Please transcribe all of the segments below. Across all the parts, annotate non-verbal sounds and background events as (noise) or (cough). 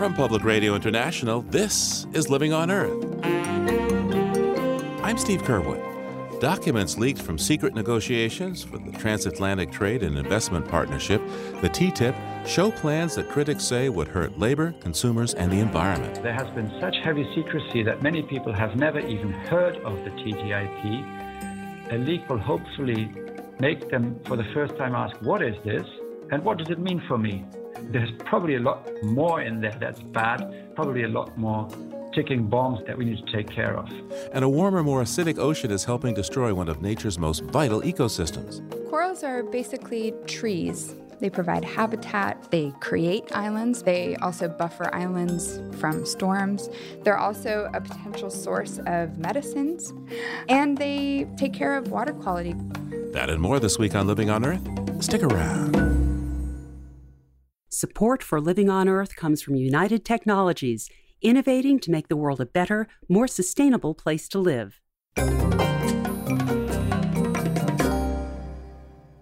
From Public Radio International, this is Living on Earth. I'm Steve Curwood. Documents leaked from secret negotiations for the Transatlantic Trade and Investment Partnership, the TTIP, show plans that critics say would hurt labor, consumers, and the environment. There has been such heavy secrecy that many people have never even heard of the TTIP. A leak will hopefully make them, for the first time, ask, What is this? And what does it mean for me? There's probably a lot more in there that's bad, probably a lot more ticking bombs that we need to take care of. And a warmer, more acidic ocean is helping destroy one of nature's most vital ecosystems. Corals are basically trees. They provide habitat, they create islands, they also buffer islands from storms. They're also a potential source of medicines, and they take care of water quality. That and more this week on Living on Earth. Stick around. Support for Living on Earth comes from United Technologies, innovating to make the world a better, more sustainable place to live.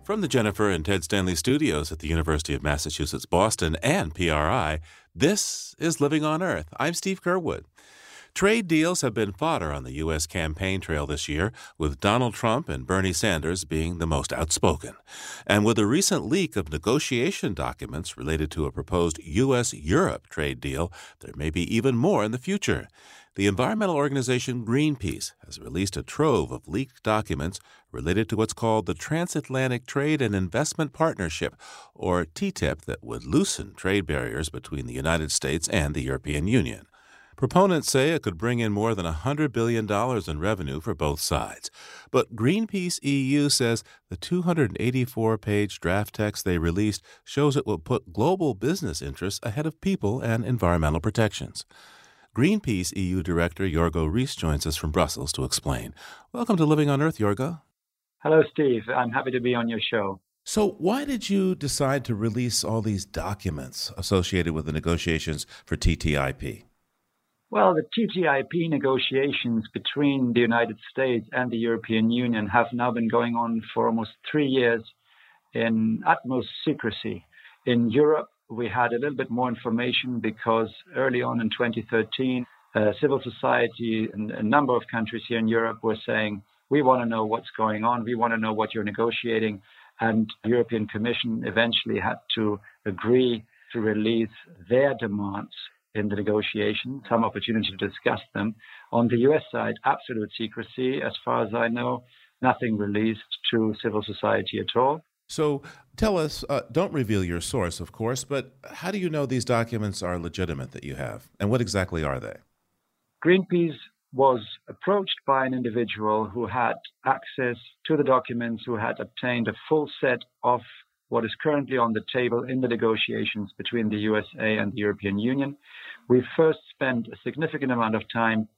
From the Jennifer and Ted Stanley studios at the University of Massachusetts Boston and PRI, this is Living on Earth. I'm Steve Curwood. Trade deals have been fodder on the U.S. campaign trail this year, with Donald Trump and Bernie Sanders being the most outspoken. And with a recent leak of negotiation documents related to a proposed U.S. Europe trade deal, there may be even more in the future. The environmental organization Greenpeace has released a trove of leaked documents related to what's called the Transatlantic Trade and Investment Partnership, or TTIP, that would loosen trade barriers between the United States and the European Union. Proponents say it could bring in more than $100 billion in revenue for both sides. But Greenpeace EU says the 284 page draft text they released shows it will put global business interests ahead of people and environmental protections. Greenpeace EU Director Jorgo Riss joins us from Brussels to explain. Welcome to Living on Earth, Jorgo. Hello, Steve. I'm happy to be on your show. So, why did you decide to release all these documents associated with the negotiations for TTIP? Well, the TTIP negotiations between the United States and the European Union have now been going on for almost three years in utmost secrecy. In Europe, we had a little bit more information because early on in 2013, uh, civil society and a number of countries here in Europe were saying, we want to know what's going on, we want to know what you're negotiating. And the European Commission eventually had to agree to release their demands in the negotiation, some opportunity to discuss them. On the US side, absolute secrecy. As far as I know, nothing released to civil society at all. So tell us, uh, don't reveal your source, of course, but how do you know these documents are legitimate that you have? And what exactly are they? Greenpeace was approached by an individual who had access to the documents, who had obtained a full set of what is currently on the table in the negotiations between the USA and the European Union. We first spent a significant amount of time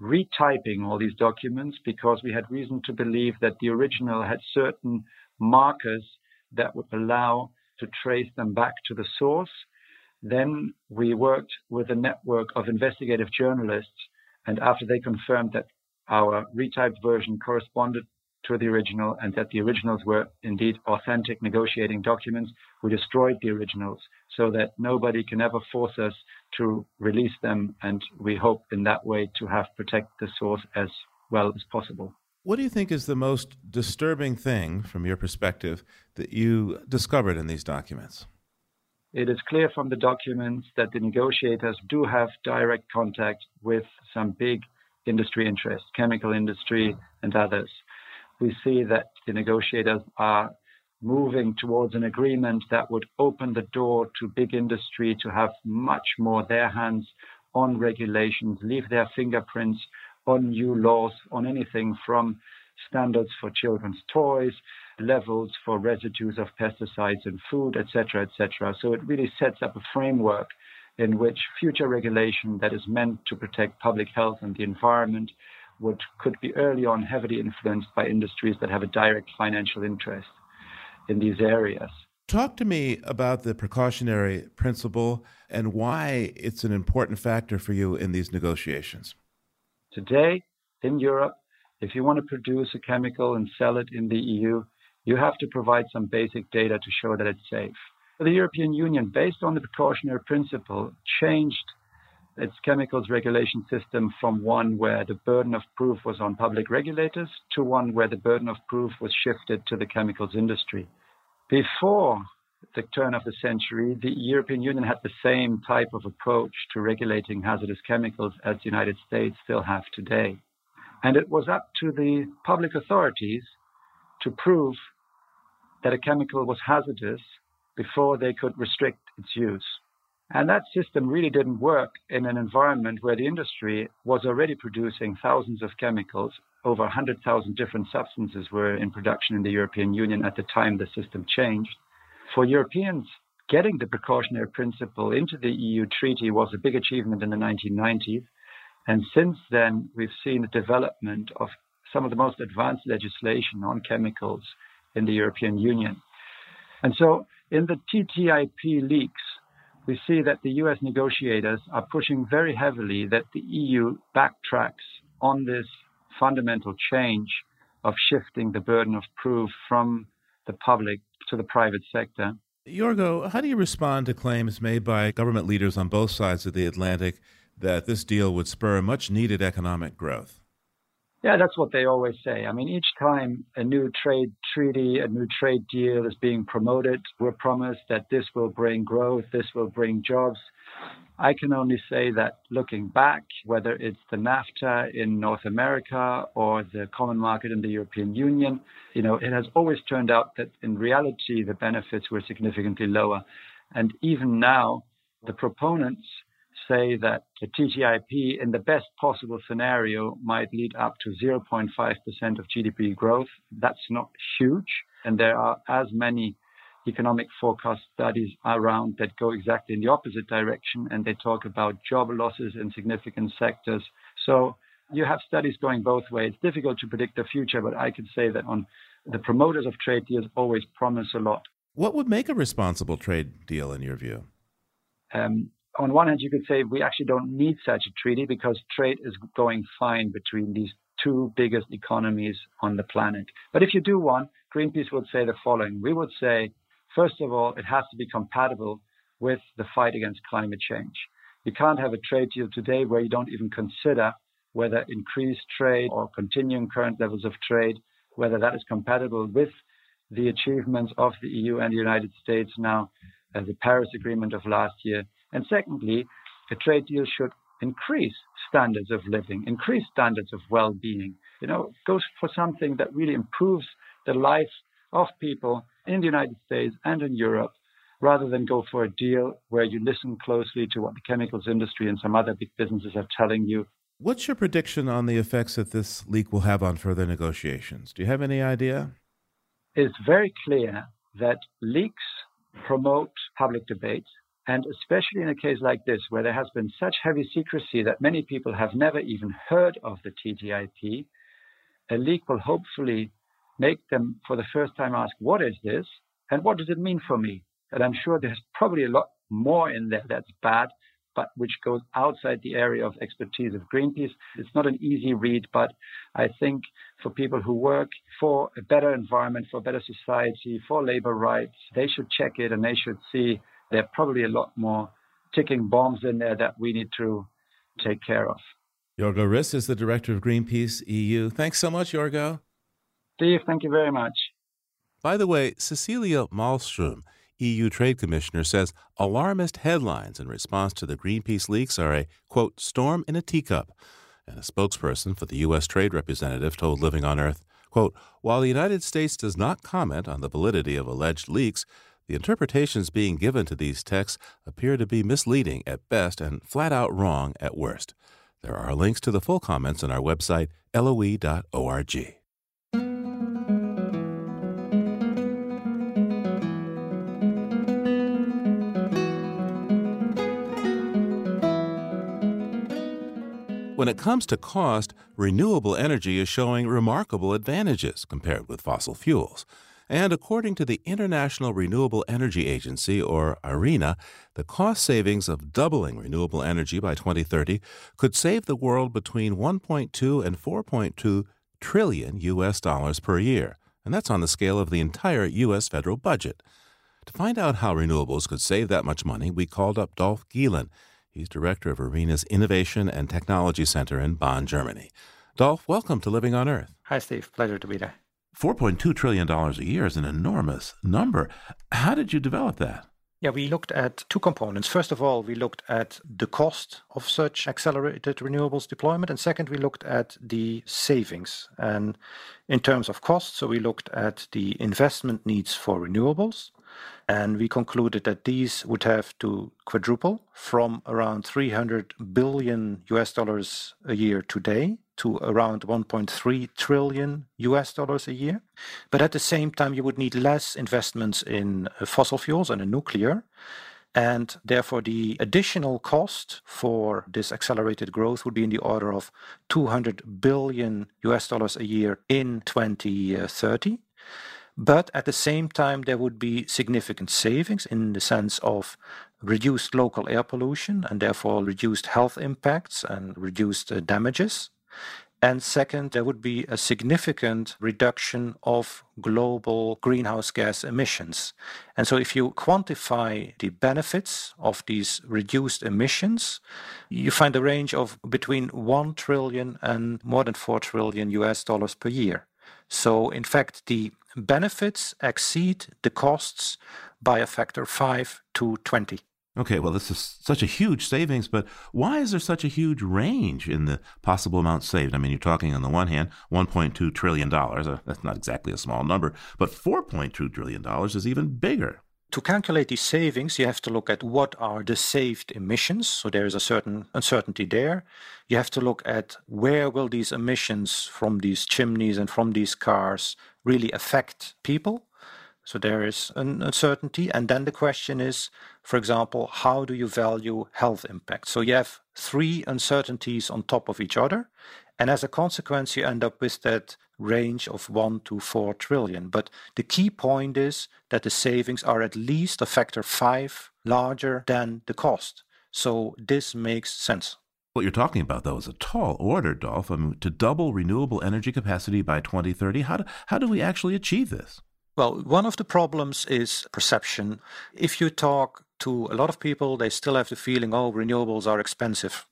retyping all these documents because we had reason to believe that the original had certain markers that would allow to trace them back to the source. Then we worked with a network of investigative journalists, and after they confirmed that our retyped version corresponded to the original and that the originals were indeed authentic negotiating documents. We destroyed the originals so that nobody can ever force us to release them. And we hope in that way to have protect the source as well as possible. What do you think is the most disturbing thing from your perspective that you discovered in these documents? It is clear from the documents that the negotiators do have direct contact with some big industry interests, chemical industry and others we see that the negotiators are moving towards an agreement that would open the door to big industry to have much more their hands on regulations, leave their fingerprints on new laws, on anything from standards for children's toys, levels for residues of pesticides in food, etc., etc. So it really sets up a framework in which future regulation that is meant to protect public health and the environment would could be early on heavily influenced by industries that have a direct financial interest in these areas. Talk to me about the precautionary principle and why it's an important factor for you in these negotiations. Today, in Europe, if you want to produce a chemical and sell it in the EU, you have to provide some basic data to show that it's safe. The European Union, based on the precautionary principle, changed its chemicals regulation system from one where the burden of proof was on public regulators to one where the burden of proof was shifted to the chemicals industry. Before the turn of the century, the European Union had the same type of approach to regulating hazardous chemicals as the United States still have today. And it was up to the public authorities to prove that a chemical was hazardous before they could restrict its use. And that system really didn't work in an environment where the industry was already producing thousands of chemicals. Over 100,000 different substances were in production in the European Union at the time the system changed. For Europeans, getting the precautionary principle into the EU treaty was a big achievement in the 1990s. And since then, we've seen the development of some of the most advanced legislation on chemicals in the European Union. And so in the TTIP leaks, we see that the US negotiators are pushing very heavily that the EU backtracks on this fundamental change of shifting the burden of proof from the public to the private sector. Jorgo, how do you respond to claims made by government leaders on both sides of the Atlantic that this deal would spur much needed economic growth? Yeah, that's what they always say. I mean, each time a new trade treaty, a new trade deal is being promoted, we're promised that this will bring growth, this will bring jobs. I can only say that looking back, whether it's the NAFTA in North America or the common market in the European Union, you know, it has always turned out that in reality the benefits were significantly lower. And even now, the proponents say that the TTIP, in the best possible scenario, might lead up to 0.5% of GDP growth. That's not huge. And there are as many economic forecast studies around that go exactly in the opposite direction, and they talk about job losses in significant sectors. So you have studies going both ways. It's difficult to predict the future, but I can say that on the promoters of trade deals always promise a lot. What would make a responsible trade deal in your view? Um, on one hand, you could say we actually don't need such a treaty because trade is going fine between these two biggest economies on the planet. But if you do one, Greenpeace would say the following. We would say, first of all, it has to be compatible with the fight against climate change. You can't have a trade deal today where you don't even consider whether increased trade or continuing current levels of trade, whether that is compatible with the achievements of the EU and the United States now, as the Paris Agreement of last year, and secondly, a trade deal should increase standards of living, increase standards of well-being. You know, goes for something that really improves the life of people in the United States and in Europe, rather than go for a deal where you listen closely to what the chemicals industry and some other big businesses are telling you. What's your prediction on the effects that this leak will have on further negotiations? Do you have any idea? It's very clear that leaks promote public debate and especially in a case like this, where there has been such heavy secrecy that many people have never even heard of the TTIP, a leak will hopefully make them for the first time ask, what is this? And what does it mean for me? And I'm sure there's probably a lot more in there that's bad, but which goes outside the area of expertise of Greenpeace. It's not an easy read, but I think for people who work for a better environment, for a better society, for labor rights, they should check it and they should see there are probably a lot more ticking bombs in there that we need to take care of. Jorgo Riss is the director of Greenpeace EU. Thanks so much, Jorgo. Steve, thank you very much. By the way, Cecilia Malmström, EU Trade Commissioner, says alarmist headlines in response to the Greenpeace leaks are a, quote, storm in a teacup. And a spokesperson for the U.S. Trade Representative told Living on Earth, quote, while the United States does not comment on the validity of alleged leaks, the interpretations being given to these texts appear to be misleading at best and flat out wrong at worst. There are links to the full comments on our website, loe.org. When it comes to cost, renewable energy is showing remarkable advantages compared with fossil fuels. And according to the International Renewable Energy Agency, or IRENA, the cost savings of doubling renewable energy by 2030 could save the world between 1.2 and 4.2 trillion US dollars per year. And that's on the scale of the entire US federal budget. To find out how renewables could save that much money, we called up Dolph Gielen. He's director of IRENA's Innovation and Technology Center in Bonn, Germany. Dolph, welcome to Living on Earth. Hi, Steve. Pleasure to be there. $4.2 trillion a year is an enormous number. How did you develop that? Yeah, we looked at two components. First of all, we looked at the cost of such accelerated renewables deployment. And second, we looked at the savings. And in terms of cost, so we looked at the investment needs for renewables. And we concluded that these would have to quadruple from around 300 billion US dollars a year today to around 1.3 trillion US dollars a year. But at the same time, you would need less investments in uh, fossil fuels and in nuclear. And therefore, the additional cost for this accelerated growth would be in the order of 200 billion US dollars a year in 2030. But at the same time, there would be significant savings in the sense of reduced local air pollution and therefore reduced health impacts and reduced uh, damages. And second, there would be a significant reduction of global greenhouse gas emissions. And so, if you quantify the benefits of these reduced emissions, you find a range of between 1 trillion and more than 4 trillion US dollars per year. So, in fact, the benefits exceed the costs by a factor 5 to 20. Okay, well, this is such a huge savings, but why is there such a huge range in the possible amount saved? I mean, you're talking on the one hand, $1.2 trillion. Uh, that's not exactly a small number, but $4.2 trillion is even bigger. To calculate these savings, you have to look at what are the saved emissions. So there is a certain uncertainty there. You have to look at where will these emissions from these chimneys and from these cars really affect people. So there is an uncertainty. And then the question is, for example, how do you value health impact? So you have three uncertainties on top of each other. And as a consequence, you end up with that range of 1 to 4 trillion. But the key point is that the savings are at least a factor 5 larger than the cost. So this makes sense. What you're talking about, though, is a tall order, Dolph. I mean, to double renewable energy capacity by 2030, how do, how do we actually achieve this? Well, one of the problems is perception. If you talk to a lot of people, they still have the feeling, oh, renewables are expensive.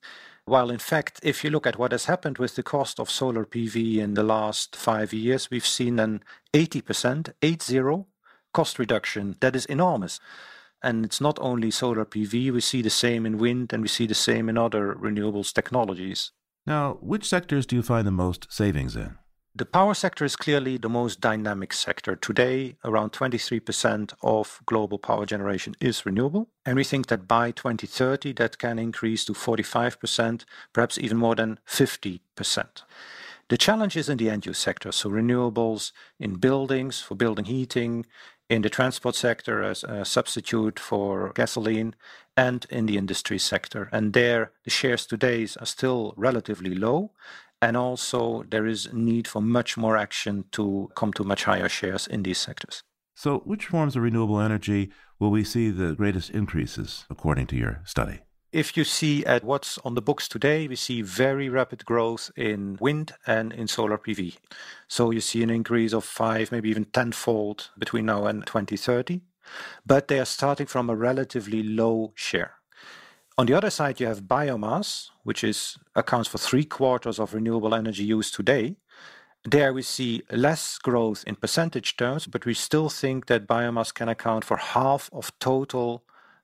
While in fact, if you look at what has happened with the cost of solar PV in the last five years, we've seen an 80%, 80 cost reduction. That is enormous. And it's not only solar PV, we see the same in wind and we see the same in other renewables technologies. Now, which sectors do you find the most savings in? The power sector is clearly the most dynamic sector. Today, around 23% of global power generation is renewable. And we think that by 2030, that can increase to 45%, perhaps even more than 50%. The challenge is in the end use sector, so renewables in buildings for building heating, in the transport sector as a substitute for gasoline, and in the industry sector. And there, the shares today are still relatively low, and also, there is need for much more action to come to much higher shares in these sectors. So, which forms of renewable energy will we see the greatest increases, according to your study? If you see at what's on the books today, we see very rapid growth in wind and in solar PV. So you see an increase of five, maybe even tenfold between now and 2030. But they are starting from a relatively low share. On the other side, you have biomass, which is accounts for three quarters of renewable energy used today. There we see less growth in percentage terms, but we still think that biomass can account for half of total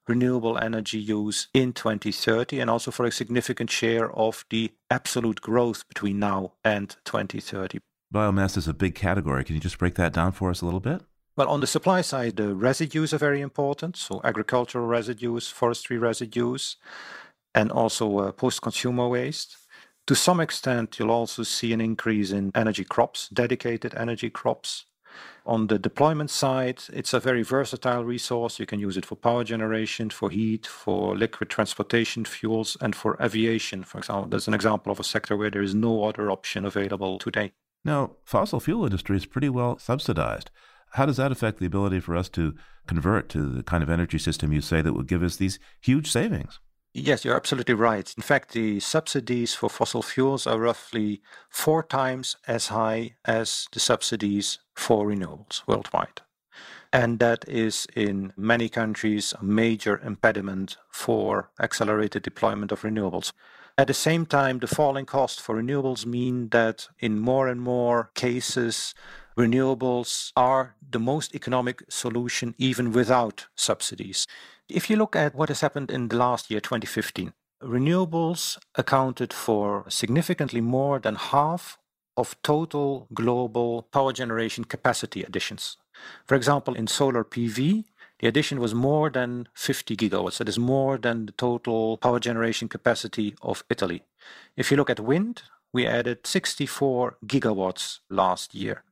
renewable energy use in 2030 and also for a significant share of the absolute growth between now and 2030. Biomass is a big category. Can you just break that down for us a little bit? Well, on the supply side, the residues are very important. So, agricultural residues, forestry residues, and also uh, post consumer waste. To some extent, you'll also see an increase in energy crops, dedicated energy crops. On the deployment side, it's a very versatile resource. You can use it for power generation, for heat, for liquid transportation fuels, and for aviation, for example. There's an example of a sector where there is no other option available today. Now, fossil fuel industry is pretty well subsidized. How does that affect the ability for us to convert to the kind of energy system you say that would give us these huge savings? Yes, you're absolutely right. In fact, the subsidies for fossil fuels are roughly four times as high as the subsidies for renewables worldwide. And that is in many countries a major impediment for accelerated deployment of renewables. At the same time, the falling cost for renewables mean that in more and more cases, renewables are the most economic solution even without subsidies. If you look at what has happened in the last year, 2015, renewables accounted for significantly more than half of total global power generation capacity additions. For example, in solar PV, the addition was more than 50 gigawatts. That is more than the total power generation capacity of Italy. If you look at wind, we added 64 gigawatts last year.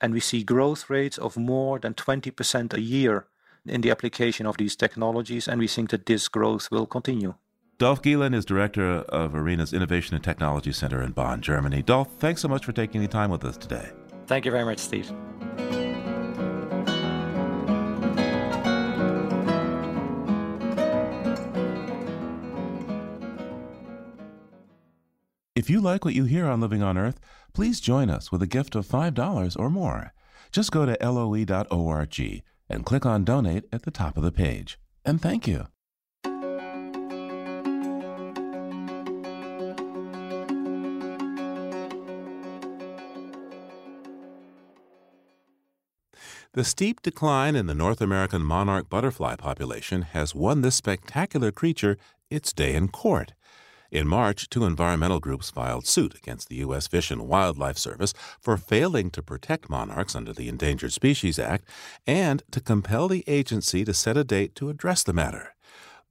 And we see growth rates of more than 20% a year in the application of these technologies. And we think that this growth will continue. Dolph Gielen is director of IRENA's Innovation and Technology Center in Bonn, Germany. Dolph, thanks so much for taking the time with us today. Thank you very much, Steve. If you like what you hear on Living on Earth, please join us with a gift of $5 or more. Just go to loe.org and click on Donate at the top of the page. And thank you. The steep decline in the North American monarch butterfly population has won this spectacular creature its day in court. In March, two environmental groups filed suit against the U.S. Fish and Wildlife Service for failing to protect monarchs under the Endangered Species Act and to compel the agency to set a date to address the matter.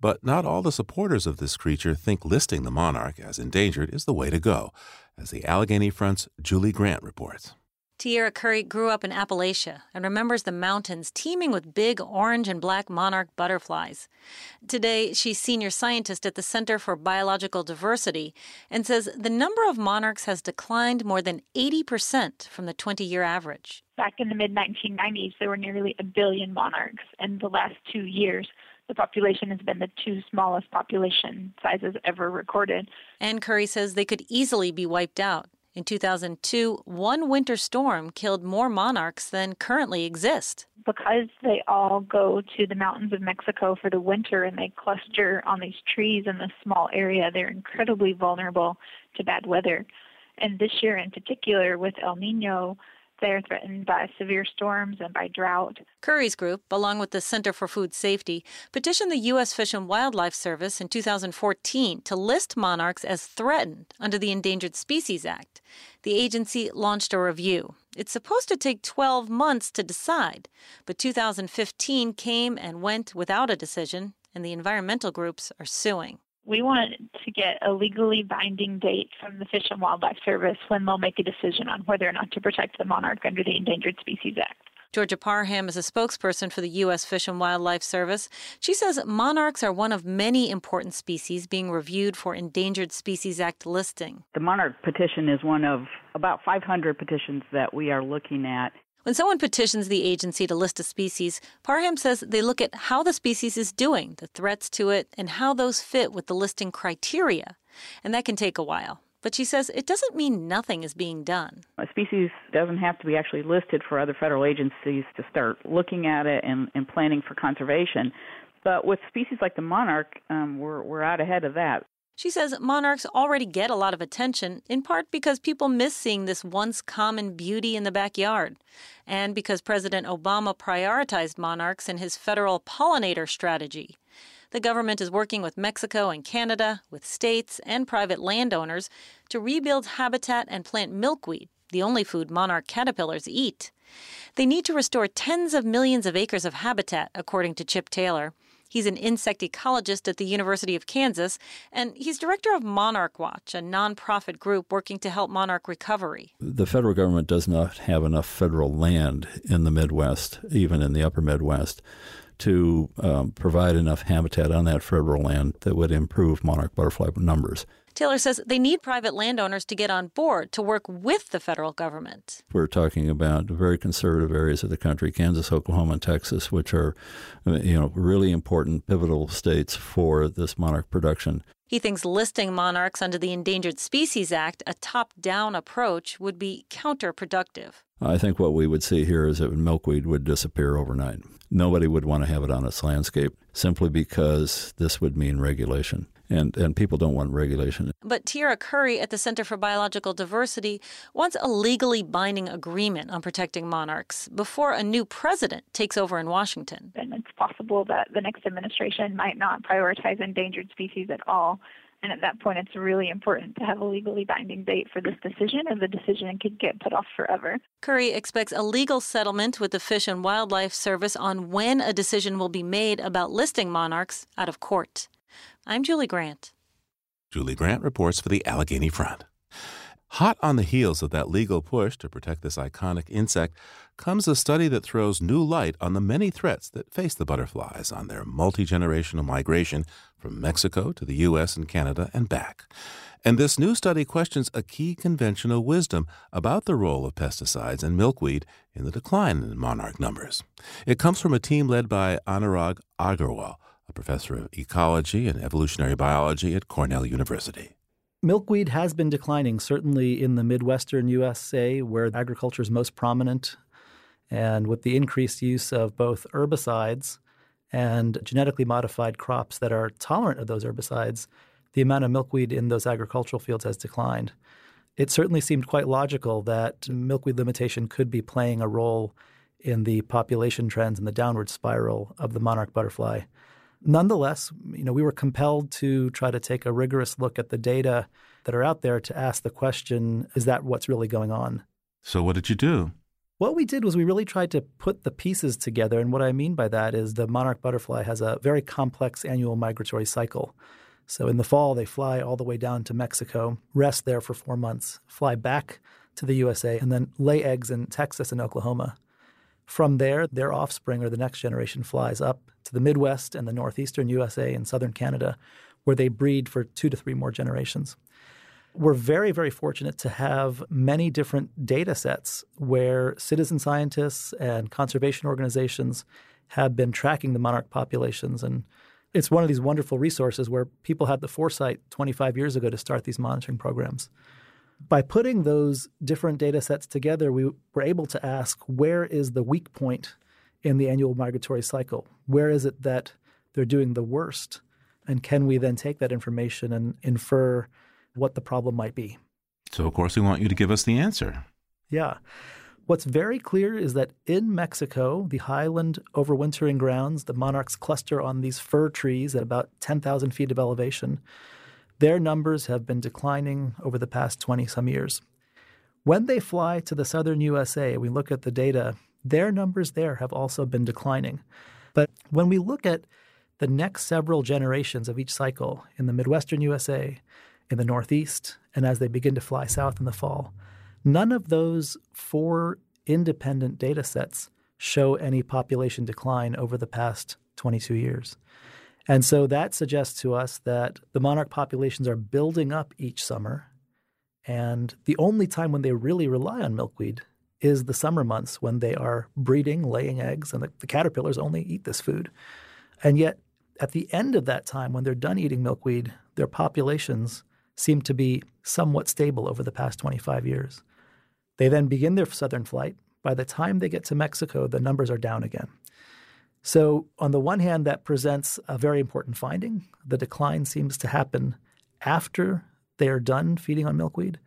But not all the supporters of this creature think listing the monarch as endangered is the way to go, as the Allegheny Front's Julie Grant reports. Tierra Curry grew up in Appalachia and remembers the mountains teeming with big orange and black monarch butterflies. Today, she's senior scientist at the Center for Biological Diversity and says the number of monarchs has declined more than 80% from the 20 year average. Back in the mid 1990s, there were nearly a billion monarchs. In the last two years, the population has been the two smallest population sizes ever recorded. And Curry says they could easily be wiped out. In 2002, one winter storm killed more monarchs than currently exist. Because they all go to the mountains of Mexico for the winter and they cluster on these trees in this small area, they're incredibly vulnerable to bad weather. And this year in particular, with El Nino, they are threatened by severe storms and by drought. Curry's group, along with the Center for Food Safety, petitioned the U.S. Fish and Wildlife Service in 2014 to list monarchs as threatened under the Endangered Species Act. The agency launched a review. It's supposed to take 12 months to decide, but 2015 came and went without a decision, and the environmental groups are suing we want to get a legally binding date from the Fish and Wildlife Service when they'll make a decision on whether or not to protect the monarch under the Endangered Species Act. Georgia Parham is a spokesperson for the U.S. Fish and Wildlife Service. She says monarchs are one of many important species being reviewed for Endangered Species Act listing. The monarch petition is one of about 500 petitions that we are looking at. When someone petitions the agency to list a species, Parham says they look at how the species is doing, the threats to it, and how those fit with the listing criteria. And that can take a while. But she says it doesn't mean nothing is being done. A species doesn't have to be actually listed for other federal agencies to start looking at it and, and planning for conservation. But with species like the monarch, um, we're, we're out ahead of that. She says monarchs already get a lot of attention, in part because people miss seeing this once common beauty in the backyard, and because President Obama prioritized monarchs in his federal pollinator strategy. The government is working with Mexico and Canada, with states and private landowners, to rebuild habitat and plant milkweed, the only food monarch caterpillars eat. They need to restore tens of millions of acres of habitat, according to Chip Taylor. He's an insect ecologist at the University of Kansas, and he's director of Monarch Watch, a nonprofit group working to help monarch recovery. The federal government does not have enough federal land in the Midwest, even in the upper Midwest, to um, provide enough habitat on that federal land that would improve monarch butterfly numbers. Taylor says they need private landowners to get on board to work with the federal government. We're talking about very conservative areas of the country, Kansas, Oklahoma, and Texas, which are uh, you know really important pivotal states for this monarch production. He thinks listing monarchs under the Endangered Species Act, a top down approach, would be counterproductive. I think what we would see here is that milkweed would disappear overnight. Nobody would want to have it on its landscape simply because this would mean regulation. And, and people don't want regulation. But Tierra Curry at the Center for Biological Diversity wants a legally binding agreement on protecting monarchs before a new president takes over in Washington. And it's possible that the next administration might not prioritize endangered species at all. And at that point, it's really important to have a legally binding date for this decision, or the decision could get put off forever. Curry expects a legal settlement with the Fish and Wildlife Service on when a decision will be made about listing monarchs out of court. I'm Julie Grant. Julie Grant reports for the Allegheny Front. Hot on the heels of that legal push to protect this iconic insect comes a study that throws new light on the many threats that face the butterflies on their multi generational migration from Mexico to the U.S. and Canada and back. And this new study questions a key conventional wisdom about the role of pesticides and milkweed in the decline in monarch numbers. It comes from a team led by Anurag Agrawal, a professor of ecology and evolutionary biology at Cornell University. Milkweed has been declining, certainly in the Midwestern USA, where agriculture is most prominent. And with the increased use of both herbicides and genetically modified crops that are tolerant of those herbicides, the amount of milkweed in those agricultural fields has declined. It certainly seemed quite logical that milkweed limitation could be playing a role in the population trends and the downward spiral of the monarch butterfly. Nonetheless, you know, we were compelled to try to take a rigorous look at the data that are out there to ask the question, is that what's really going on? So what did you do? What we did was we really tried to put the pieces together. And what I mean by that is the monarch butterfly has a very complex annual migratory cycle. So in the fall, they fly all the way down to Mexico, rest there for four months, fly back to the USA, and then lay eggs in Texas and Oklahoma. From there, their offspring or the next generation flies up to the Midwest and the Northeastern USA and Southern Canada, where they breed for two to three more generations. We're very, very fortunate to have many different data sets where citizen scientists and conservation organizations have been tracking the monarch populations. And it's one of these wonderful resources where people had the foresight 25 years ago to start these monitoring programs by putting those different data sets together, we were able to ask where is the weak point in the annual migratory cycle? Where is it that they're doing the worst? And can we then take that information and infer what the problem might be? So, of course, we want you to give us the answer. Yeah. What's very clear is that in Mexico, the highland overwintering grounds, the monarchs cluster on these fir trees at about 10,000 feet of elevation. Their numbers have been declining over the past 20 some years. When they fly to the southern USA, we look at the data, their numbers there have also been declining. But when we look at the next several generations of each cycle in the Midwestern USA, in the Northeast, and as they begin to fly south in the fall, none of those four independent data sets show any population decline over the past 22 years. And so that suggests to us that the monarch populations are building up each summer. And the only time when they really rely on milkweed is the summer months when they are breeding, laying eggs, and the, the caterpillars only eat this food. And yet, at the end of that time, when they're done eating milkweed, their populations seem to be somewhat stable over the past 25 years. They then begin their southern flight. By the time they get to Mexico, the numbers are down again. So, on the one hand, that presents a very important finding. The decline seems to happen after they are done feeding on milkweed.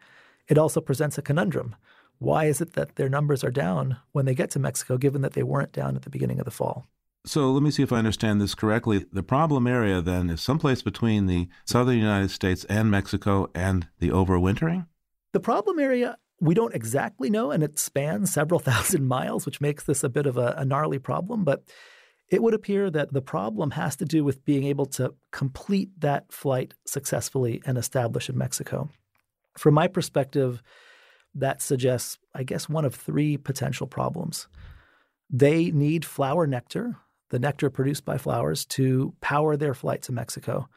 It also presents a conundrum. Why is it that their numbers are down when they get to Mexico, given that they weren't down at the beginning of the fall? So let me see if I understand this correctly. The problem area then is someplace between the southern United States and Mexico and the overwintering? The problem area, we don't exactly know, and it spans several (laughs) thousand miles, which makes this a bit of a, a gnarly problem. But it would appear that the problem has to do with being able to complete that flight successfully and establish in Mexico. From my perspective, that suggests, I guess, one of three potential problems. They need flower nectar, the nectar produced by flowers, to power their flight to Mexico.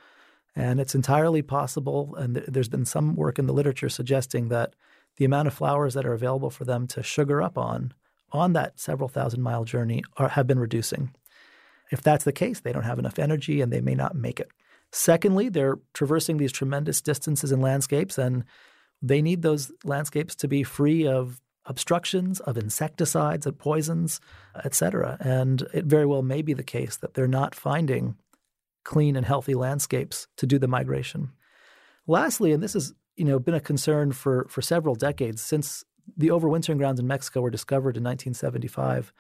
And it's entirely possible, and there's been some work in the literature suggesting that the amount of flowers that are available for them to sugar up on on that several thousand mile journey are, have been reducing. If that's the case, they don't have enough energy and they may not make it. Secondly, they're traversing these tremendous distances in landscapes, and they need those landscapes to be free of obstructions, of insecticides, of poisons, etc. And it very well may be the case that they're not finding clean and healthy landscapes to do the migration. Lastly, and this has you know been a concern for for several decades since the overwintering grounds in Mexico were discovered in 1975,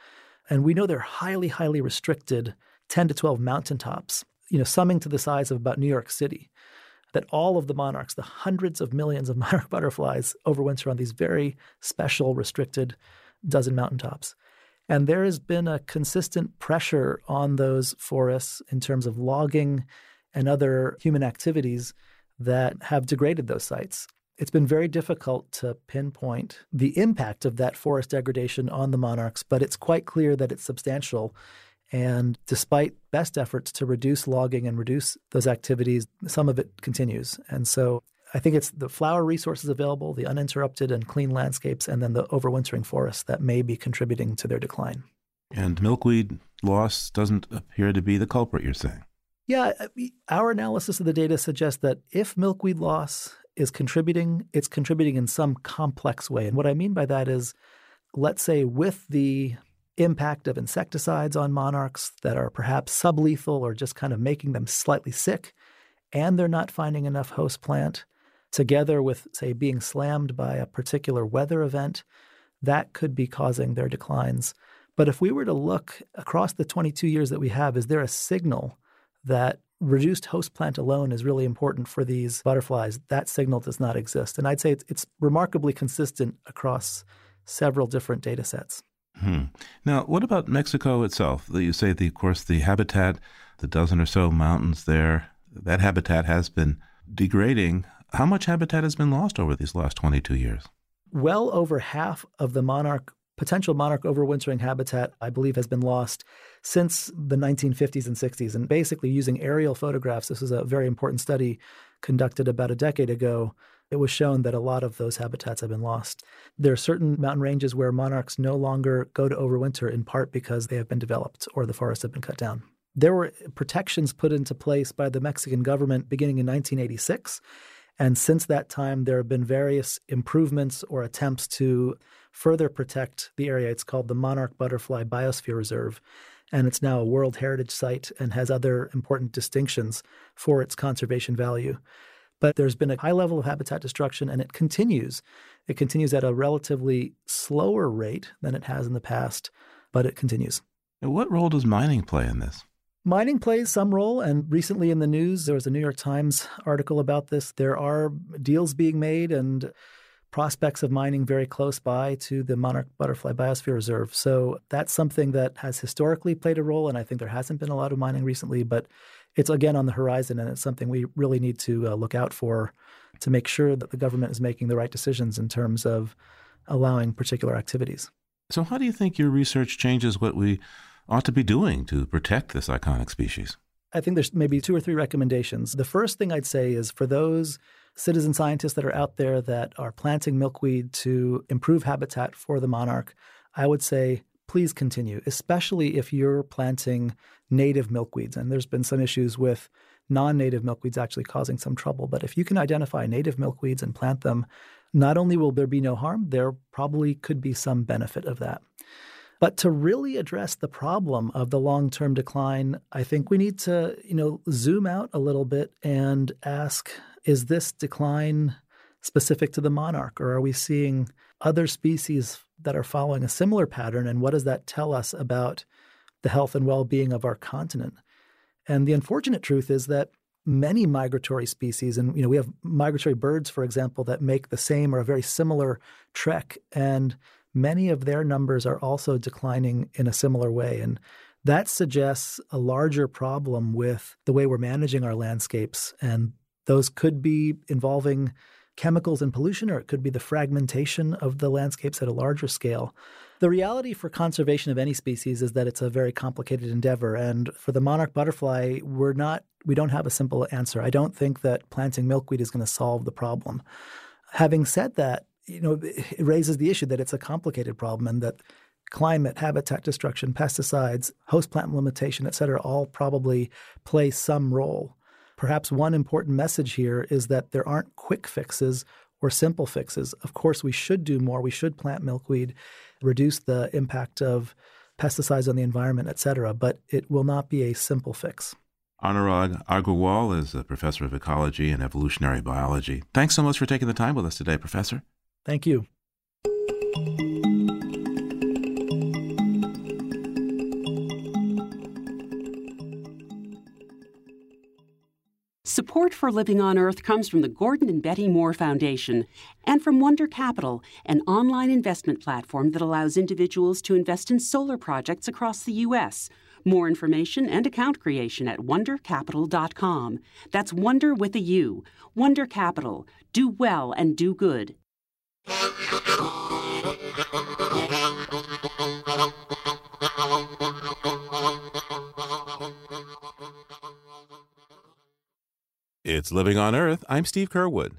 and we know they're highly highly restricted 10 to 12 mountaintops, you know, summing to the size of about New York City. That all of the monarchs, the hundreds of millions of (laughs) monarch butterflies, overwinter on these very special, restricted dozen mountaintops. And there has been a consistent pressure on those forests in terms of logging and other human activities that have degraded those sites. It's been very difficult to pinpoint the impact of that forest degradation on the monarchs, but it's quite clear that it's substantial. And despite best efforts to reduce logging and reduce those activities, some of it continues. And so I think it's the flower resources available, the uninterrupted and clean landscapes, and then the overwintering forests that may be contributing to their decline. And milkweed loss doesn't appear to be the culprit, you're saying? Yeah, our analysis of the data suggests that if milkweed loss is contributing, it's contributing in some complex way. And what I mean by that is, let's say, with the impact of insecticides on monarchs that are perhaps sublethal or just kind of making them slightly sick, and they're not finding enough host plant, together with, say, being slammed by a particular weather event, that could be causing their declines. But if we were to look across the 22 years that we have, is there a signal that reduced host plant alone is really important for these butterflies. That signal does not exist. And I'd say it's, it's remarkably consistent across several different data sets. Hmm. Now, what about Mexico itself? You say, the, of course, the habitat, the dozen or so mountains there, that habitat has been degrading. How much habitat has been lost over these last 22 years? Well over half of the monarch potential monarch overwintering habitat, I believe, has been lost since the 1950s and 60s. And basically, using aerial photographs, this is a very important study conducted about a decade ago. It was shown that a lot of those habitats have been lost. There are certain mountain ranges where monarchs no longer go to overwinter in part because they have been developed or the forests have been cut down. There were protections put into place by the Mexican government beginning in 1986. And since that time, there have been various improvements or attempts to further protect the area. It's called the Monarch Butterfly Biosphere Reserve, and it's now a World Heritage Site and has other important distinctions for its conservation value. But there's been a high level of habitat destruction, and it continues. It continues at a relatively slower rate than it has in the past, but it continues. And what role does mining play in this? Mining plays some role, and recently in the news, there was a New York Times article about this. There are deals being made, and prospects of mining very close by to the monarch butterfly biosphere reserve. So that's something that has historically played a role, and I think there hasn't been a lot of mining recently, but it's again on the horizon, and it's something we really need to uh, look out for to make sure that the government is making the right decisions in terms of allowing particular activities. So, how do you think your research changes what we ought to be doing to protect this iconic species? I think there's maybe two or three recommendations. The first thing I'd say is for those citizen scientists that are out there that are planting milkweed to improve habitat for the monarch, I would say please continue, especially if you're planting native milkweeds. And there's been some issues with non native milkweeds actually causing some trouble. But if you can identify native milkweeds and plant them, not only will there be no harm, there probably could be some benefit of that. But to really address the problem of the long-term decline, I think we need to, you know, zoom out a little bit and ask is this decline specific to the monarch, or are we seeing other species that are following a similar pattern? And what does that tell us about the health and well being of our continent? And the unfortunate truth is that many migratory species, and you know, we have migratory birds, for example, that make the same or a very similar trek, and many of their numbers are also declining in a similar way. And that suggests a larger problem with the way we're managing our landscapes and those could be involving chemicals and pollution, or it could be the fragmentation of the landscapes at a larger scale. The reality for conservation of any species is that it's a very complicated endeavor. And for the monarch butterfly, we're not we don't have a simple answer. I don't think that planting milkweed is going to solve the problem. Having said that, you know, it raises the issue that it's a complicated problem and that climate, habitat destruction, pesticides, host plant limitation, et cetera, all probably play some role. Perhaps one important message here is that there aren't quick fixes or simple fixes. Of course, we should do more. We should plant milkweed, reduce the impact of pesticides on the environment, et cetera, but it will not be a simple fix. Anurag Agrawal is a professor of ecology and evolutionary biology. Thanks so much for taking the time with us today, Professor. Thank you. Support for Living on Earth comes from the Gordon and Betty Moore Foundation and from Wonder Capital, an online investment platform that allows individuals to invest in solar projects across the U.S. More information and account creation at wondercapital.com. That's Wonder with a U. Wonder Capital. Do well and do good. It's Living on Earth. I'm Steve Curwood.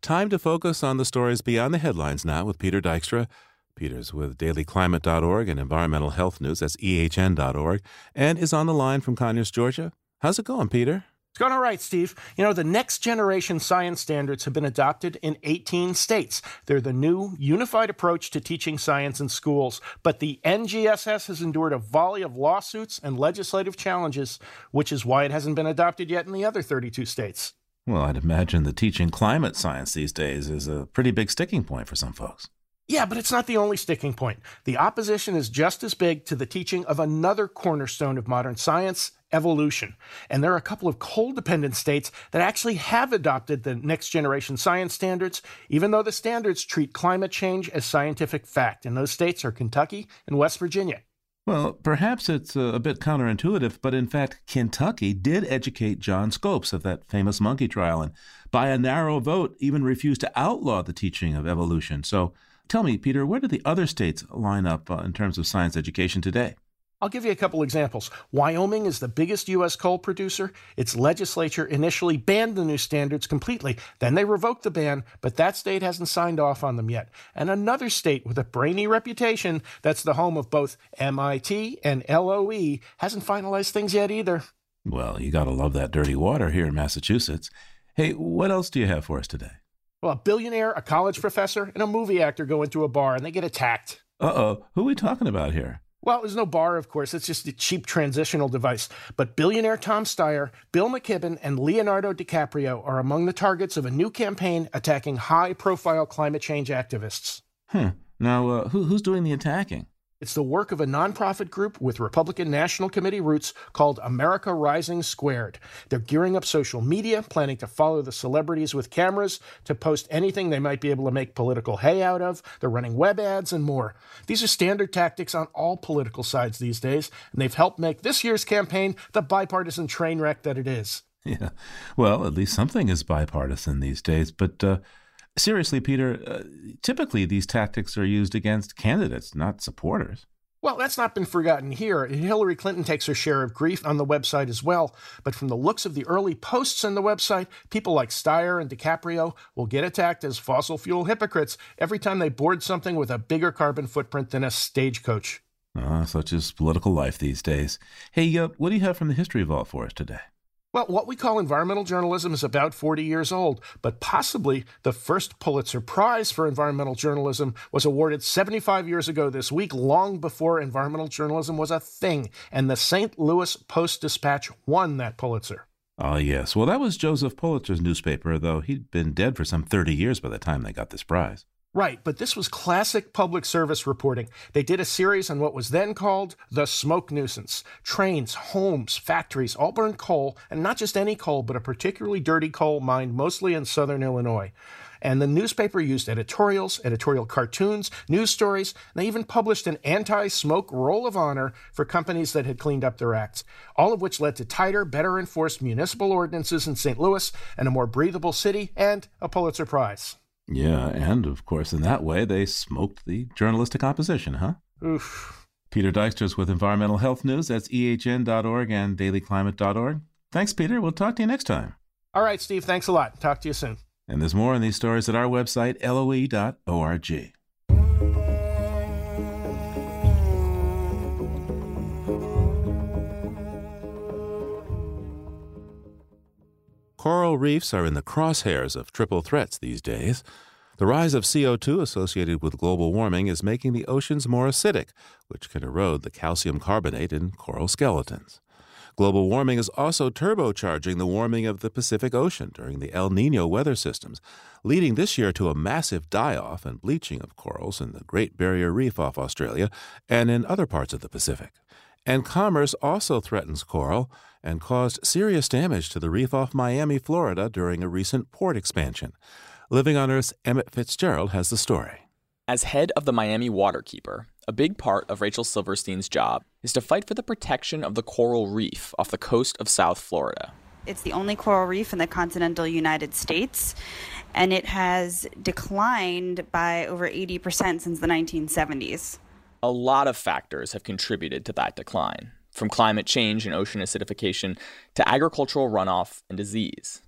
Time to focus on the stories beyond the headlines now with Peter Dykstra. Peter's with dailyclimate.org and environmental health news. That's ehn.org. And is on the line from Conyers, Georgia. How's it going, Peter? It's going all right, Steve. You know, the next generation science standards have been adopted in 18 states. They're the new unified approach to teaching science in schools. But the NGSS has endured a volley of lawsuits and legislative challenges, which is why it hasn't been adopted yet in the other 32 states. Well, I'd imagine the teaching climate science these days is a pretty big sticking point for some folks. Yeah, but it's not the only sticking point. The opposition is just as big to the teaching of another cornerstone of modern science, evolution. And there are a couple of coal dependent states that actually have adopted the next generation science standards, even though the standards treat climate change as scientific fact. And those states are Kentucky and West Virginia. Well, perhaps it's a bit counterintuitive, but in fact, Kentucky did educate John Scopes of that famous monkey trial, and by a narrow vote, even refused to outlaw the teaching of evolution. So tell me, Peter, where do the other states line up uh, in terms of science education today? I'll give you a couple examples. Wyoming is the biggest U.S. coal producer. Its legislature initially banned the new standards completely. Then they revoked the ban, but that state hasn't signed off on them yet. And another state with a brainy reputation that's the home of both MIT and LOE hasn't finalized things yet either. Well, you got to love that dirty water here in Massachusetts. Hey, what else do you have for us today? Well, a billionaire, a college professor, and a movie actor go into a bar and they get attacked. Uh oh. Who are we talking about here? Well, there's no bar, of course. It's just a cheap transitional device. But billionaire Tom Steyer, Bill McKibben, and Leonardo DiCaprio are among the targets of a new campaign attacking high profile climate change activists. Hmm. Now, uh, who, who's doing the attacking? It's the work of a nonprofit group with Republican National Committee roots called America Rising Squared. They're gearing up social media, planning to follow the celebrities with cameras to post anything they might be able to make political hay out of. They're running web ads and more. These are standard tactics on all political sides these days, and they've helped make this year's campaign the bipartisan train wreck that it is. Yeah. Well, at least something is bipartisan these days, but. Uh Seriously, Peter, uh, typically these tactics are used against candidates, not supporters. Well, that's not been forgotten here. Hillary Clinton takes her share of grief on the website as well. But from the looks of the early posts on the website, people like Steyer and DiCaprio will get attacked as fossil fuel hypocrites every time they board something with a bigger carbon footprint than a stagecoach. Ah, such is political life these days. Hey, uh, what do you have from the History Vault for us today? Well, what we call environmental journalism is about 40 years old, but possibly the first Pulitzer Prize for environmental journalism was awarded 75 years ago this week, long before environmental journalism was a thing, and the St. Louis Post Dispatch won that Pulitzer. Ah, yes. Well, that was Joseph Pulitzer's newspaper, though he'd been dead for some 30 years by the time they got this prize. Right, but this was classic public service reporting. They did a series on what was then called the smoke nuisance. Trains, homes, factories all burned coal, and not just any coal, but a particularly dirty coal mined mostly in southern Illinois. And the newspaper used editorials, editorial cartoons, news stories, and they even published an anti smoke roll of honor for companies that had cleaned up their acts, all of which led to tighter, better enforced municipal ordinances in St. Louis and a more breathable city and a Pulitzer Prize. Yeah, and of course, in that way, they smoked the journalistic opposition, huh? Oof. Peter Dykstra's with Environmental Health News. That's ehn.org and dailyclimate.org. Thanks, Peter. We'll talk to you next time. All right, Steve. Thanks a lot. Talk to you soon. And there's more on these stories at our website, loe.org. Coral reefs are in the crosshairs of triple threats these days. The rise of CO2 associated with global warming is making the oceans more acidic, which can erode the calcium carbonate in coral skeletons. Global warming is also turbocharging the warming of the Pacific Ocean during the El Nino weather systems, leading this year to a massive die off and bleaching of corals in the Great Barrier Reef off Australia and in other parts of the Pacific. And commerce also threatens coral and caused serious damage to the reef off Miami, Florida during a recent port expansion. Living on Earth's Emmett Fitzgerald has the story. As head of the Miami Waterkeeper, a big part of Rachel Silverstein's job is to fight for the protection of the coral reef off the coast of South Florida. It's the only coral reef in the continental United States, and it has declined by over 80% since the 1970s. A lot of factors have contributed to that decline, from climate change and ocean acidification to agricultural runoff and disease.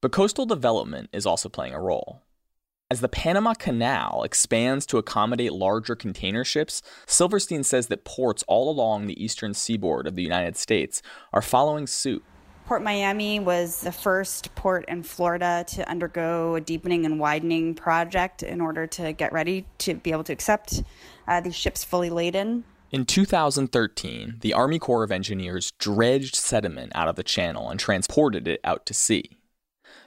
But coastal development is also playing a role. As the Panama Canal expands to accommodate larger container ships, Silverstein says that ports all along the eastern seaboard of the United States are following suit. Port Miami was the first port in Florida to undergo a deepening and widening project in order to get ready to be able to accept uh, these ships fully laden. In 2013, the Army Corps of Engineers dredged sediment out of the channel and transported it out to sea.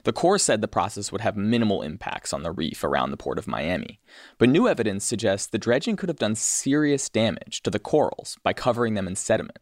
The Corps said the process would have minimal impacts on the reef around the port of Miami, but new evidence suggests the dredging could have done serious damage to the corals by covering them in sediment.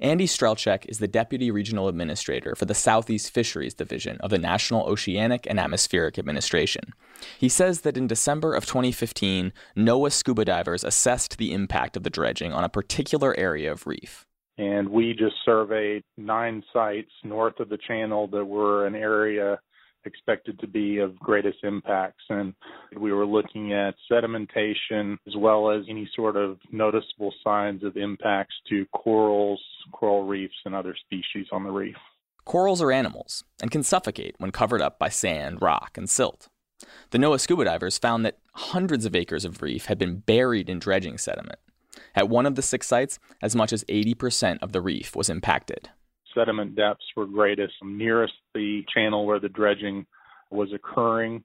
Andy Strelcheck is the Deputy Regional Administrator for the Southeast Fisheries Division of the National Oceanic and Atmospheric Administration. He says that in December of 2015, NOAA scuba divers assessed the impact of the dredging on a particular area of reef and we just surveyed nine sites north of the channel that were an area expected to be of greatest impacts. And we were looking at sedimentation as well as any sort of noticeable signs of impacts to corals, coral reefs, and other species on the reef. Corals are animals and can suffocate when covered up by sand, rock, and silt. The NOAA scuba divers found that hundreds of acres of reef had been buried in dredging sediment. At one of the six sites, as much as 80% of the reef was impacted. Sediment depths were greatest nearest the channel where the dredging was occurring.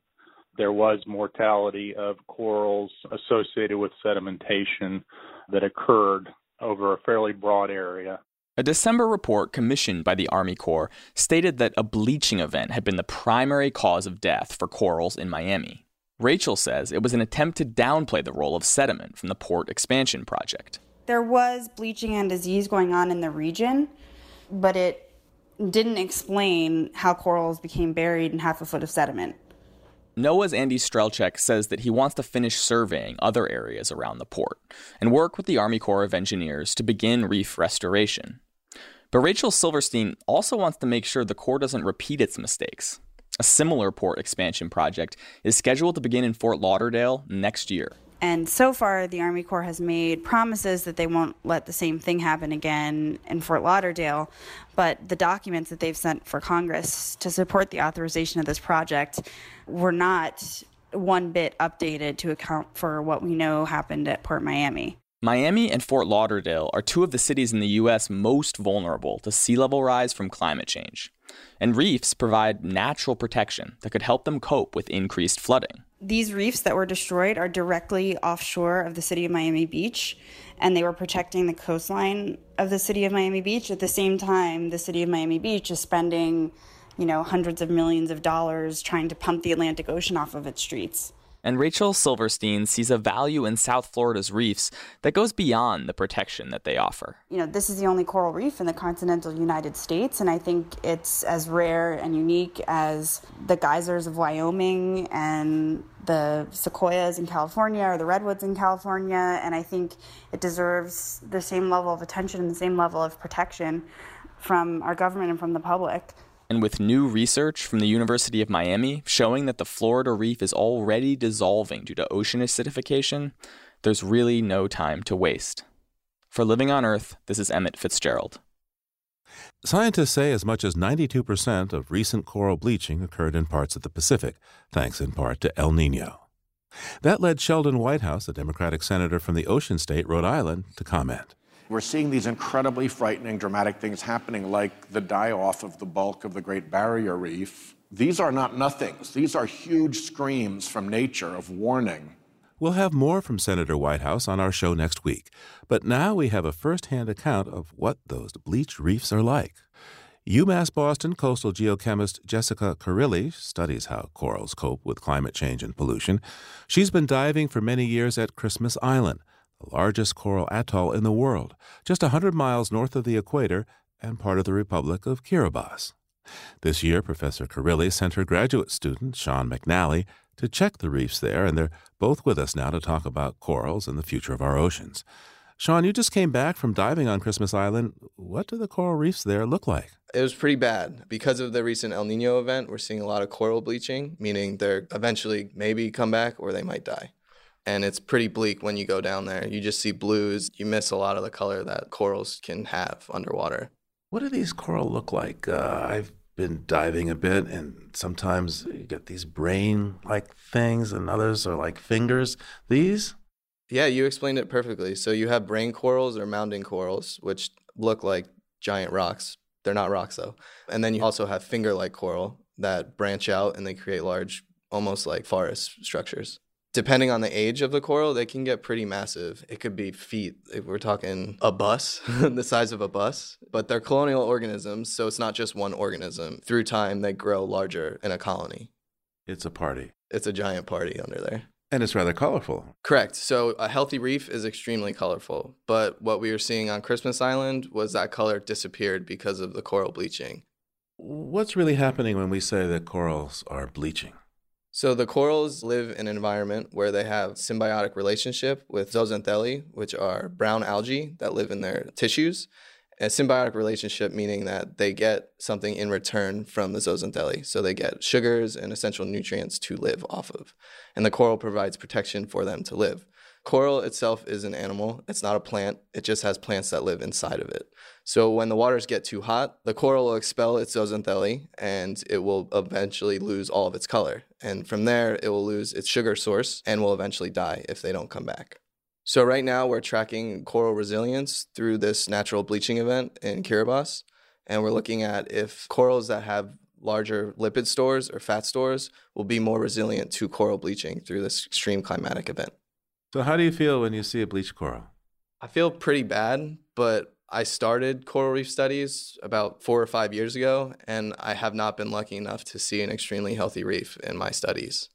There was mortality of corals associated with sedimentation that occurred over a fairly broad area. A December report commissioned by the Army Corps stated that a bleaching event had been the primary cause of death for corals in Miami. Rachel says it was an attempt to downplay the role of sediment from the port expansion project. There was bleaching and disease going on in the region, but it didn't explain how corals became buried in half a foot of sediment. NOAA's Andy Strelcheck says that he wants to finish surveying other areas around the port and work with the Army Corps of Engineers to begin reef restoration. But Rachel Silverstein also wants to make sure the Corps doesn't repeat its mistakes. A similar port expansion project is scheduled to begin in Fort Lauderdale next year. And so far, the Army Corps has made promises that they won't let the same thing happen again in Fort Lauderdale. But the documents that they've sent for Congress to support the authorization of this project were not one bit updated to account for what we know happened at Port Miami. Miami and Fort Lauderdale are two of the cities in the U.S. most vulnerable to sea level rise from climate change and reefs provide natural protection that could help them cope with increased flooding. These reefs that were destroyed are directly offshore of the city of Miami Beach, and they were protecting the coastline of the city of Miami Beach. At the same time, the city of Miami Beach is spending, you know, hundreds of millions of dollars trying to pump the Atlantic Ocean off of its streets. And Rachel Silverstein sees a value in South Florida's reefs that goes beyond the protection that they offer. You know, this is the only coral reef in the continental United States, and I think it's as rare and unique as the geysers of Wyoming and the sequoias in California or the redwoods in California. And I think it deserves the same level of attention and the same level of protection from our government and from the public. And with new research from the University of Miami showing that the Florida Reef is already dissolving due to ocean acidification, there's really no time to waste. For Living on Earth, this is Emmett Fitzgerald. Scientists say as much as 92% of recent coral bleaching occurred in parts of the Pacific, thanks in part to El Nino. That led Sheldon Whitehouse, a Democratic senator from the ocean state Rhode Island, to comment. We're seeing these incredibly frightening, dramatic things happening, like the die off of the bulk of the Great Barrier Reef. These are not nothings, these are huge screams from nature of warning. We'll have more from Senator Whitehouse on our show next week. But now we have a first hand account of what those bleached reefs are like. UMass Boston coastal geochemist Jessica Carilli studies how corals cope with climate change and pollution. She's been diving for many years at Christmas Island, the largest coral atoll in the world, just a 100 miles north of the equator and part of the Republic of Kiribati. This year, Professor Carilli sent her graduate student, Sean McNally, to check the reefs there, and they're both with us now to talk about corals and the future of our oceans. Sean, you just came back from diving on Christmas Island. What do the coral reefs there look like? It was pretty bad. Because of the recent El Nino event, we're seeing a lot of coral bleaching, meaning they're eventually maybe come back or they might die. And it's pretty bleak when you go down there. You just see blues. You miss a lot of the color that corals can have underwater. What do these coral look like? Uh, I've been diving a bit, and sometimes you get these brain like things, and others are like fingers. These? Yeah, you explained it perfectly. So you have brain corals or mounding corals, which look like giant rocks. They're not rocks, though. And then you also have finger like coral that branch out and they create large, almost like forest structures depending on the age of the coral, they can get pretty massive. It could be feet. If we're talking a bus, (laughs) the size of a bus. But they're colonial organisms, so it's not just one organism. Through time, they grow larger in a colony. It's a party. It's a giant party under there. And it's rather colorful. Correct. So a healthy reef is extremely colorful. But what we were seeing on Christmas Island was that color disappeared because of the coral bleaching. What's really happening when we say that corals are bleaching? So the corals live in an environment where they have symbiotic relationship with zooxanthellae, which are brown algae that live in their tissues. A symbiotic relationship meaning that they get something in return from the zooxanthellae. So they get sugars and essential nutrients to live off of. And the coral provides protection for them to live. Coral itself is an animal, it's not a plant, it just has plants that live inside of it. So when the waters get too hot, the coral will expel its zooxanthellae and it will eventually lose all of its color. And from there, it will lose its sugar source and will eventually die if they don't come back. So right now, we're tracking coral resilience through this natural bleaching event in Kiribati. And we're looking at if corals that have larger lipid stores or fat stores will be more resilient to coral bleaching through this extreme climatic event. So, how do you feel when you see a bleached coral? I feel pretty bad, but I started coral reef studies about four or five years ago, and I have not been lucky enough to see an extremely healthy reef in my studies.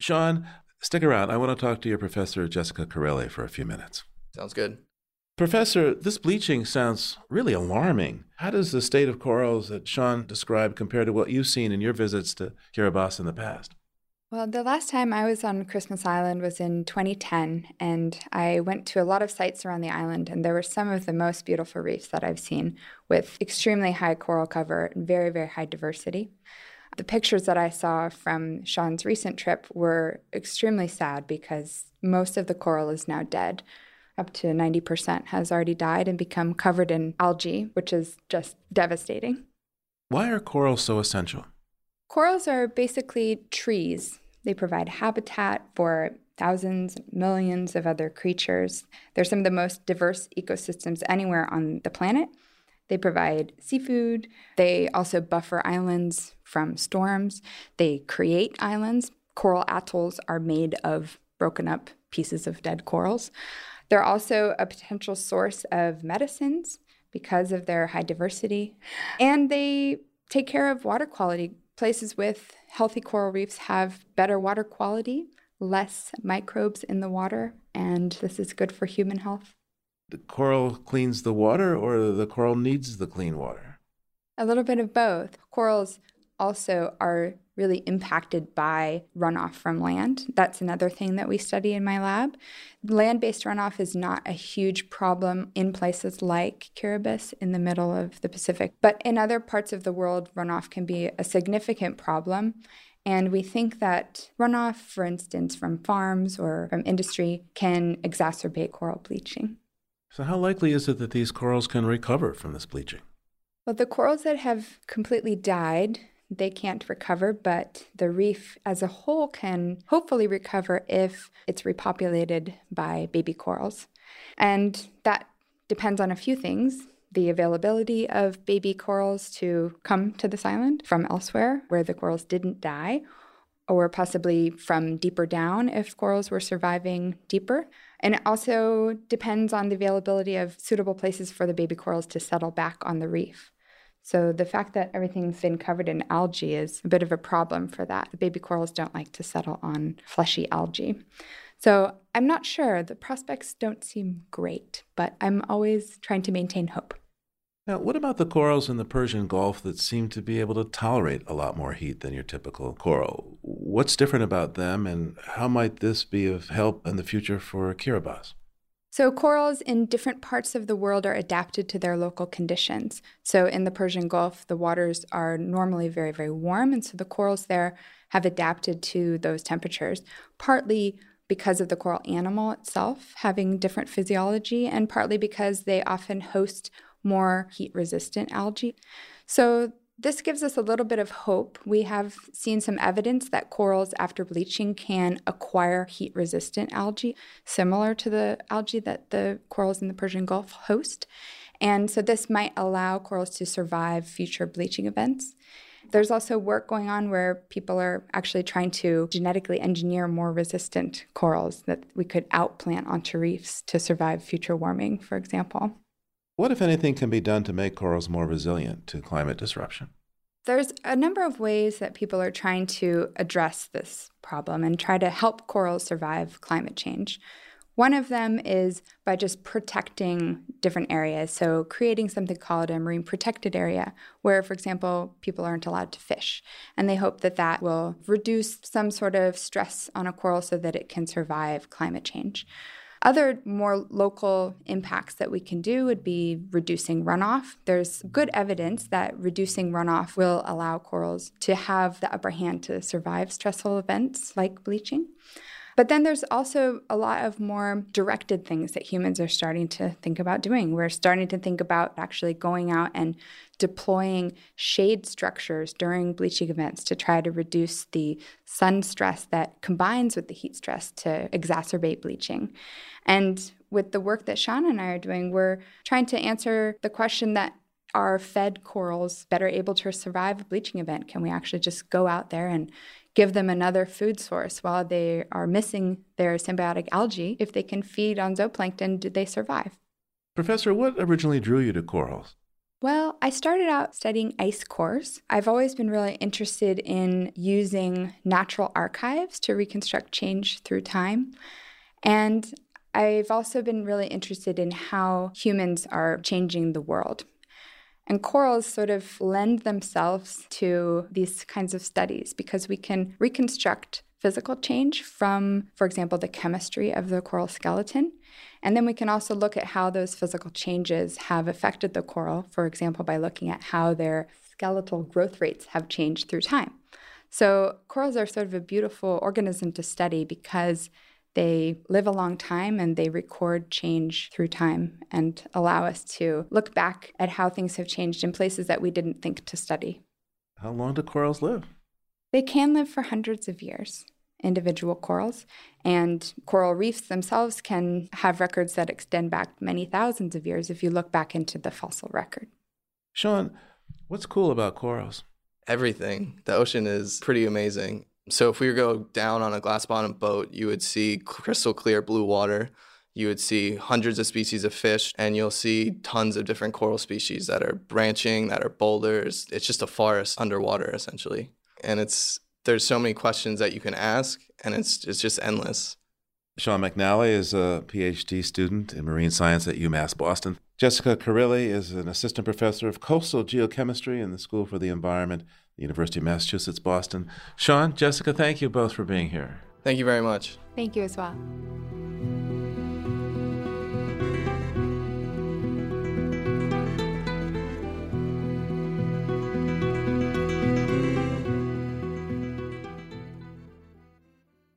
Sean, stick around. I want to talk to your professor, Jessica Carilli, for a few minutes. Sounds good. Professor, this bleaching sounds really alarming. How does the state of corals that Sean described compare to what you've seen in your visits to Kiribati in the past? Well, the last time I was on Christmas Island was in 2010, and I went to a lot of sites around the island, and there were some of the most beautiful reefs that I've seen with extremely high coral cover and very, very high diversity. The pictures that I saw from Sean's recent trip were extremely sad because most of the coral is now dead. Up to 90% has already died and become covered in algae, which is just devastating. Why are corals so essential? Corals are basically trees. They provide habitat for thousands, millions of other creatures. They're some of the most diverse ecosystems anywhere on the planet. They provide seafood. They also buffer islands from storms. They create islands. Coral atolls are made of broken up pieces of dead corals. They're also a potential source of medicines because of their high diversity. And they take care of water quality Places with healthy coral reefs have better water quality, less microbes in the water, and this is good for human health. The coral cleans the water, or the coral needs the clean water? A little bit of both. Corals also are really impacted by runoff from land. That's another thing that we study in my lab. Land based runoff is not a huge problem in places like Kiribati in the middle of the Pacific, but in other parts of the world, runoff can be a significant problem. And we think that runoff, for instance, from farms or from industry, can exacerbate coral bleaching. So, how likely is it that these corals can recover from this bleaching? Well, the corals that have completely died they can't recover, but the reef as a whole can hopefully recover if it's repopulated by baby corals. And that depends on a few things the availability of baby corals to come to this island from elsewhere where the corals didn't die, or possibly from deeper down if corals were surviving deeper. And it also depends on the availability of suitable places for the baby corals to settle back on the reef. So the fact that everything's been covered in algae is a bit of a problem for that. The baby corals don't like to settle on fleshy algae. So I'm not sure. The prospects don't seem great, but I'm always trying to maintain hope. Now, what about the corals in the Persian Gulf that seem to be able to tolerate a lot more heat than your typical coral? What's different about them, and how might this be of help in the future for Kiribati? So, corals in different parts of the world are adapted to their local conditions. So, in the Persian Gulf, the waters are normally very, very warm, and so the corals there have adapted to those temperatures, partly because of the coral animal itself having different physiology, and partly because they often host more heat resistant algae. So, this gives us a little bit of hope. We have seen some evidence that corals after bleaching can acquire heat resistant algae, similar to the algae that the corals in the Persian Gulf host. And so, this might allow corals to survive future bleaching events. There's also work going on where people are actually trying to genetically engineer more resistant corals that we could outplant onto reefs to survive future warming, for example. What, if anything, can be done to make corals more resilient to climate disruption? There's a number of ways that people are trying to address this problem and try to help corals survive climate change. One of them is by just protecting different areas. So, creating something called a marine protected area, where, for example, people aren't allowed to fish. And they hope that that will reduce some sort of stress on a coral so that it can survive climate change. Other more local impacts that we can do would be reducing runoff. There's good evidence that reducing runoff will allow corals to have the upper hand to survive stressful events like bleaching. But then there's also a lot of more directed things that humans are starting to think about doing. We're starting to think about actually going out and deploying shade structures during bleaching events to try to reduce the sun stress that combines with the heat stress to exacerbate bleaching. And with the work that Sean and I are doing, we're trying to answer the question that are fed corals better able to survive a bleaching event? Can we actually just go out there and give them another food source while they are missing their symbiotic algae? If they can feed on zooplankton, do they survive? Professor, what originally drew you to corals? Well, I started out studying ice cores. I've always been really interested in using natural archives to reconstruct change through time. And I've also been really interested in how humans are changing the world. And corals sort of lend themselves to these kinds of studies because we can reconstruct physical change from, for example, the chemistry of the coral skeleton. And then we can also look at how those physical changes have affected the coral, for example, by looking at how their skeletal growth rates have changed through time. So, corals are sort of a beautiful organism to study because they live a long time and they record change through time and allow us to look back at how things have changed in places that we didn't think to study. How long do corals live? They can live for hundreds of years, individual corals, and coral reefs themselves can have records that extend back many thousands of years if you look back into the fossil record. Sean, what's cool about corals? Everything. The ocean is pretty amazing. So if we go down on a glass bottom boat, you would see crystal clear blue water. You would see hundreds of species of fish, and you'll see tons of different coral species that are branching, that are boulders. It's just a forest underwater, essentially. And it's there's so many questions that you can ask, and it's it's just endless. Sean McNally is a PhD student in marine science at UMass Boston. Jessica Carilli is an assistant professor of coastal geochemistry in the School for the Environment the University of Massachusetts Boston. Sean, Jessica, thank you both for being here. Thank you very much. Thank you as well.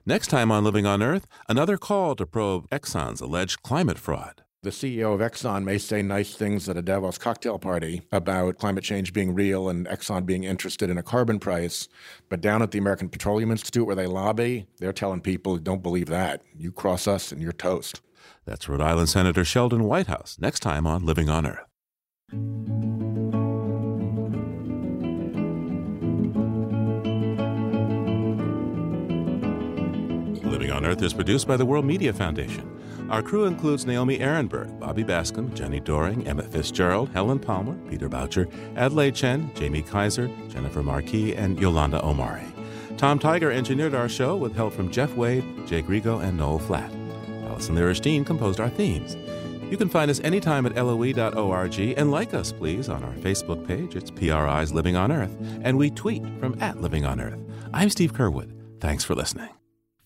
Next time on Living on Earth, another call to probe Exxon's alleged climate fraud. The CEO of Exxon may say nice things at a Davos cocktail party about climate change being real and Exxon being interested in a carbon price, but down at the American Petroleum Institute where they lobby, they're telling people, don't believe that. You cross us and you're toast. That's Rhode Island Senator Sheldon Whitehouse, next time on Living on Earth. Earth is produced by the World Media Foundation. Our crew includes Naomi Arenberg, Bobby Bascom, Jenni Doering, Emmett Fitzgerald, Helen Palmer, Peter Boucher, Adelaide Chen, Jamie Kaiser, Jennifer Marquis, and Yolanda Omari. Tom Tiger engineered our show with help from Jeff Wade, Jake Rigo, and Noel Flatt. Allison Lirish composed our themes. You can find us anytime at loe.org and like us, please, on our Facebook page. It's PRI's Living on Earth, and we tweet from at Living on Earth. I'm Steve Curwood. Thanks for listening.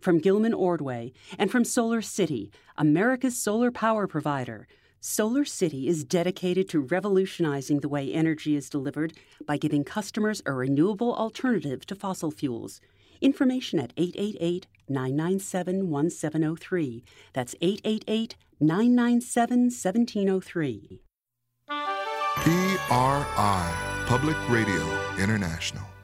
from Gilman Ordway, and from Solar City, America's solar power provider. Solar City is dedicated to revolutionizing the way energy is delivered by giving customers a renewable alternative to fossil fuels. Information at 888 997 1703. That's 888 997 1703. PRI, Public Radio International.